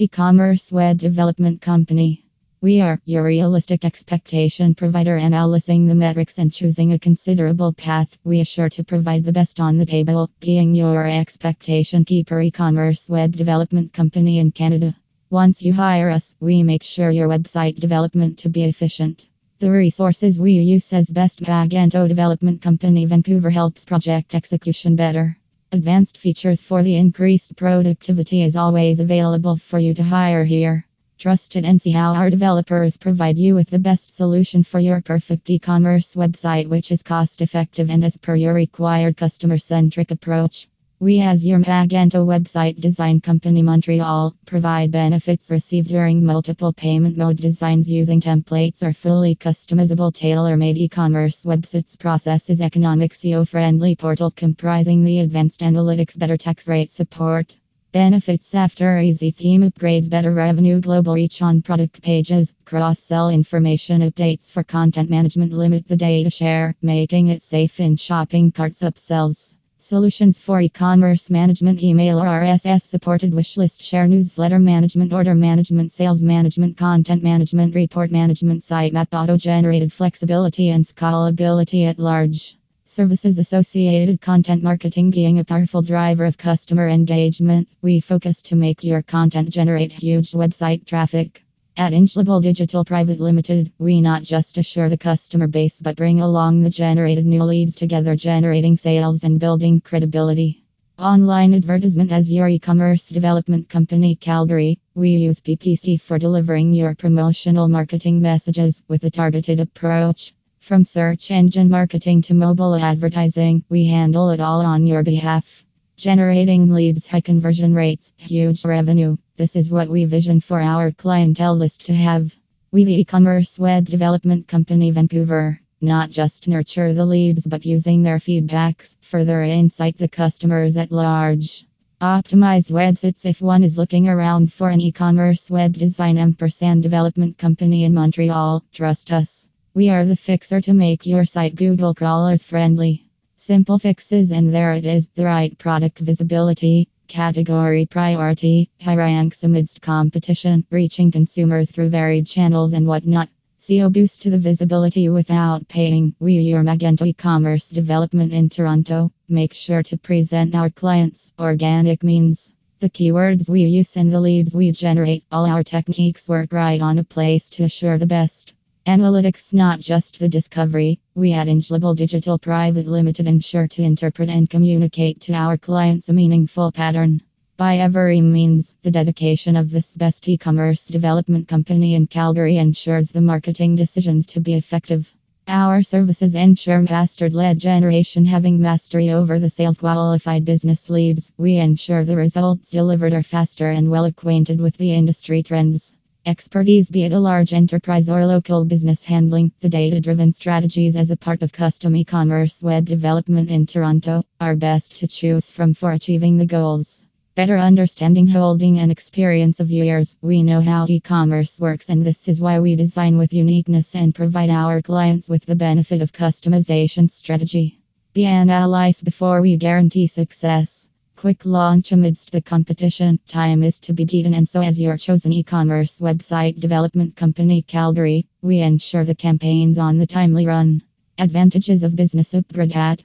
E commerce web development company. We are your realistic expectation provider, analyzing the metrics and choosing a considerable path. We assure to provide the best on the table, being your expectation keeper e commerce web development company in Canada. Once you hire us, we make sure your website development to be efficient. The resources we use as best Magento development company Vancouver helps project execution better. Advanced features for the increased productivity is always available for you to hire here. Trust it and see how our developers provide you with the best solution for your perfect e commerce website, which is cost effective and as per your required customer centric approach. We, as your Magento website design company Montreal, provide benefits received during multiple payment mode designs using templates or fully customizable tailor made e commerce websites. Processes economic SEO friendly portal comprising the advanced analytics, better tax rate support. Benefits after easy theme upgrades, better revenue, global reach on product pages, cross sell information updates for content management, limit the data share, making it safe in shopping carts, upsells. Solutions for e-commerce management, email or RSS supported wishlist, share newsletter management, order management, sales management, content management, report management, sitemap, auto-generated flexibility and scalability at large. Services associated content marketing being a powerful driver of customer engagement. We focus to make your content generate huge website traffic. At Indglobal Digital Private Limited, we not just assure the customer base but bring along the generated new leads together, generating sales and building credibility. Online advertisement as your e commerce development company, Calgary. We use PPC for delivering your promotional marketing messages with a targeted approach. From search engine marketing to mobile advertising, we handle it all on your behalf. Generating leads, high conversion rates, huge revenue. This is what we vision for our clientele list to have. We, the e commerce web development company Vancouver, not just nurture the leads but using their feedbacks, further insight the customers at large. Optimized websites if one is looking around for an e commerce web design ampersand development company in Montreal, trust us. We are the fixer to make your site Google crawlers friendly. Simple fixes, and there it is the right product visibility, Category priority, high ranks amidst competition, reaching consumers through varied channels and whatnot. SEO boost to the visibility without paying. We your Magento e-commerce development in Toronto. Make sure to present our clients organic means. The keywords we use and the leads we generate, all our techniques work right on a place to assure the best. Analytics, not just the discovery. We at Indglobal Digital Private Limited ensure to interpret and communicate to our clients a meaningful pattern. By every means, the dedication of this best e commerce development company in Calgary ensures the marketing decisions to be effective. Our services ensure mastered lead generation, having mastery over the sales qualified business leads. We ensure the results delivered are faster and well acquainted with the industry trends. Expertise, be it a large enterprise or local business handling, the data driven strategies as a part of custom e commerce web development in Toronto are best to choose from for achieving the goals. Better understanding holding an experience of years, we know how e commerce works, and this is why we design with uniqueness and provide our clients with the benefit of customization strategy. Be analyzed before we guarantee success. Quick launch amidst the competition. Time is to be beaten, and so, as your chosen e commerce website development company, Calgary, we ensure the campaigns on the timely run. Advantages of business upgrade at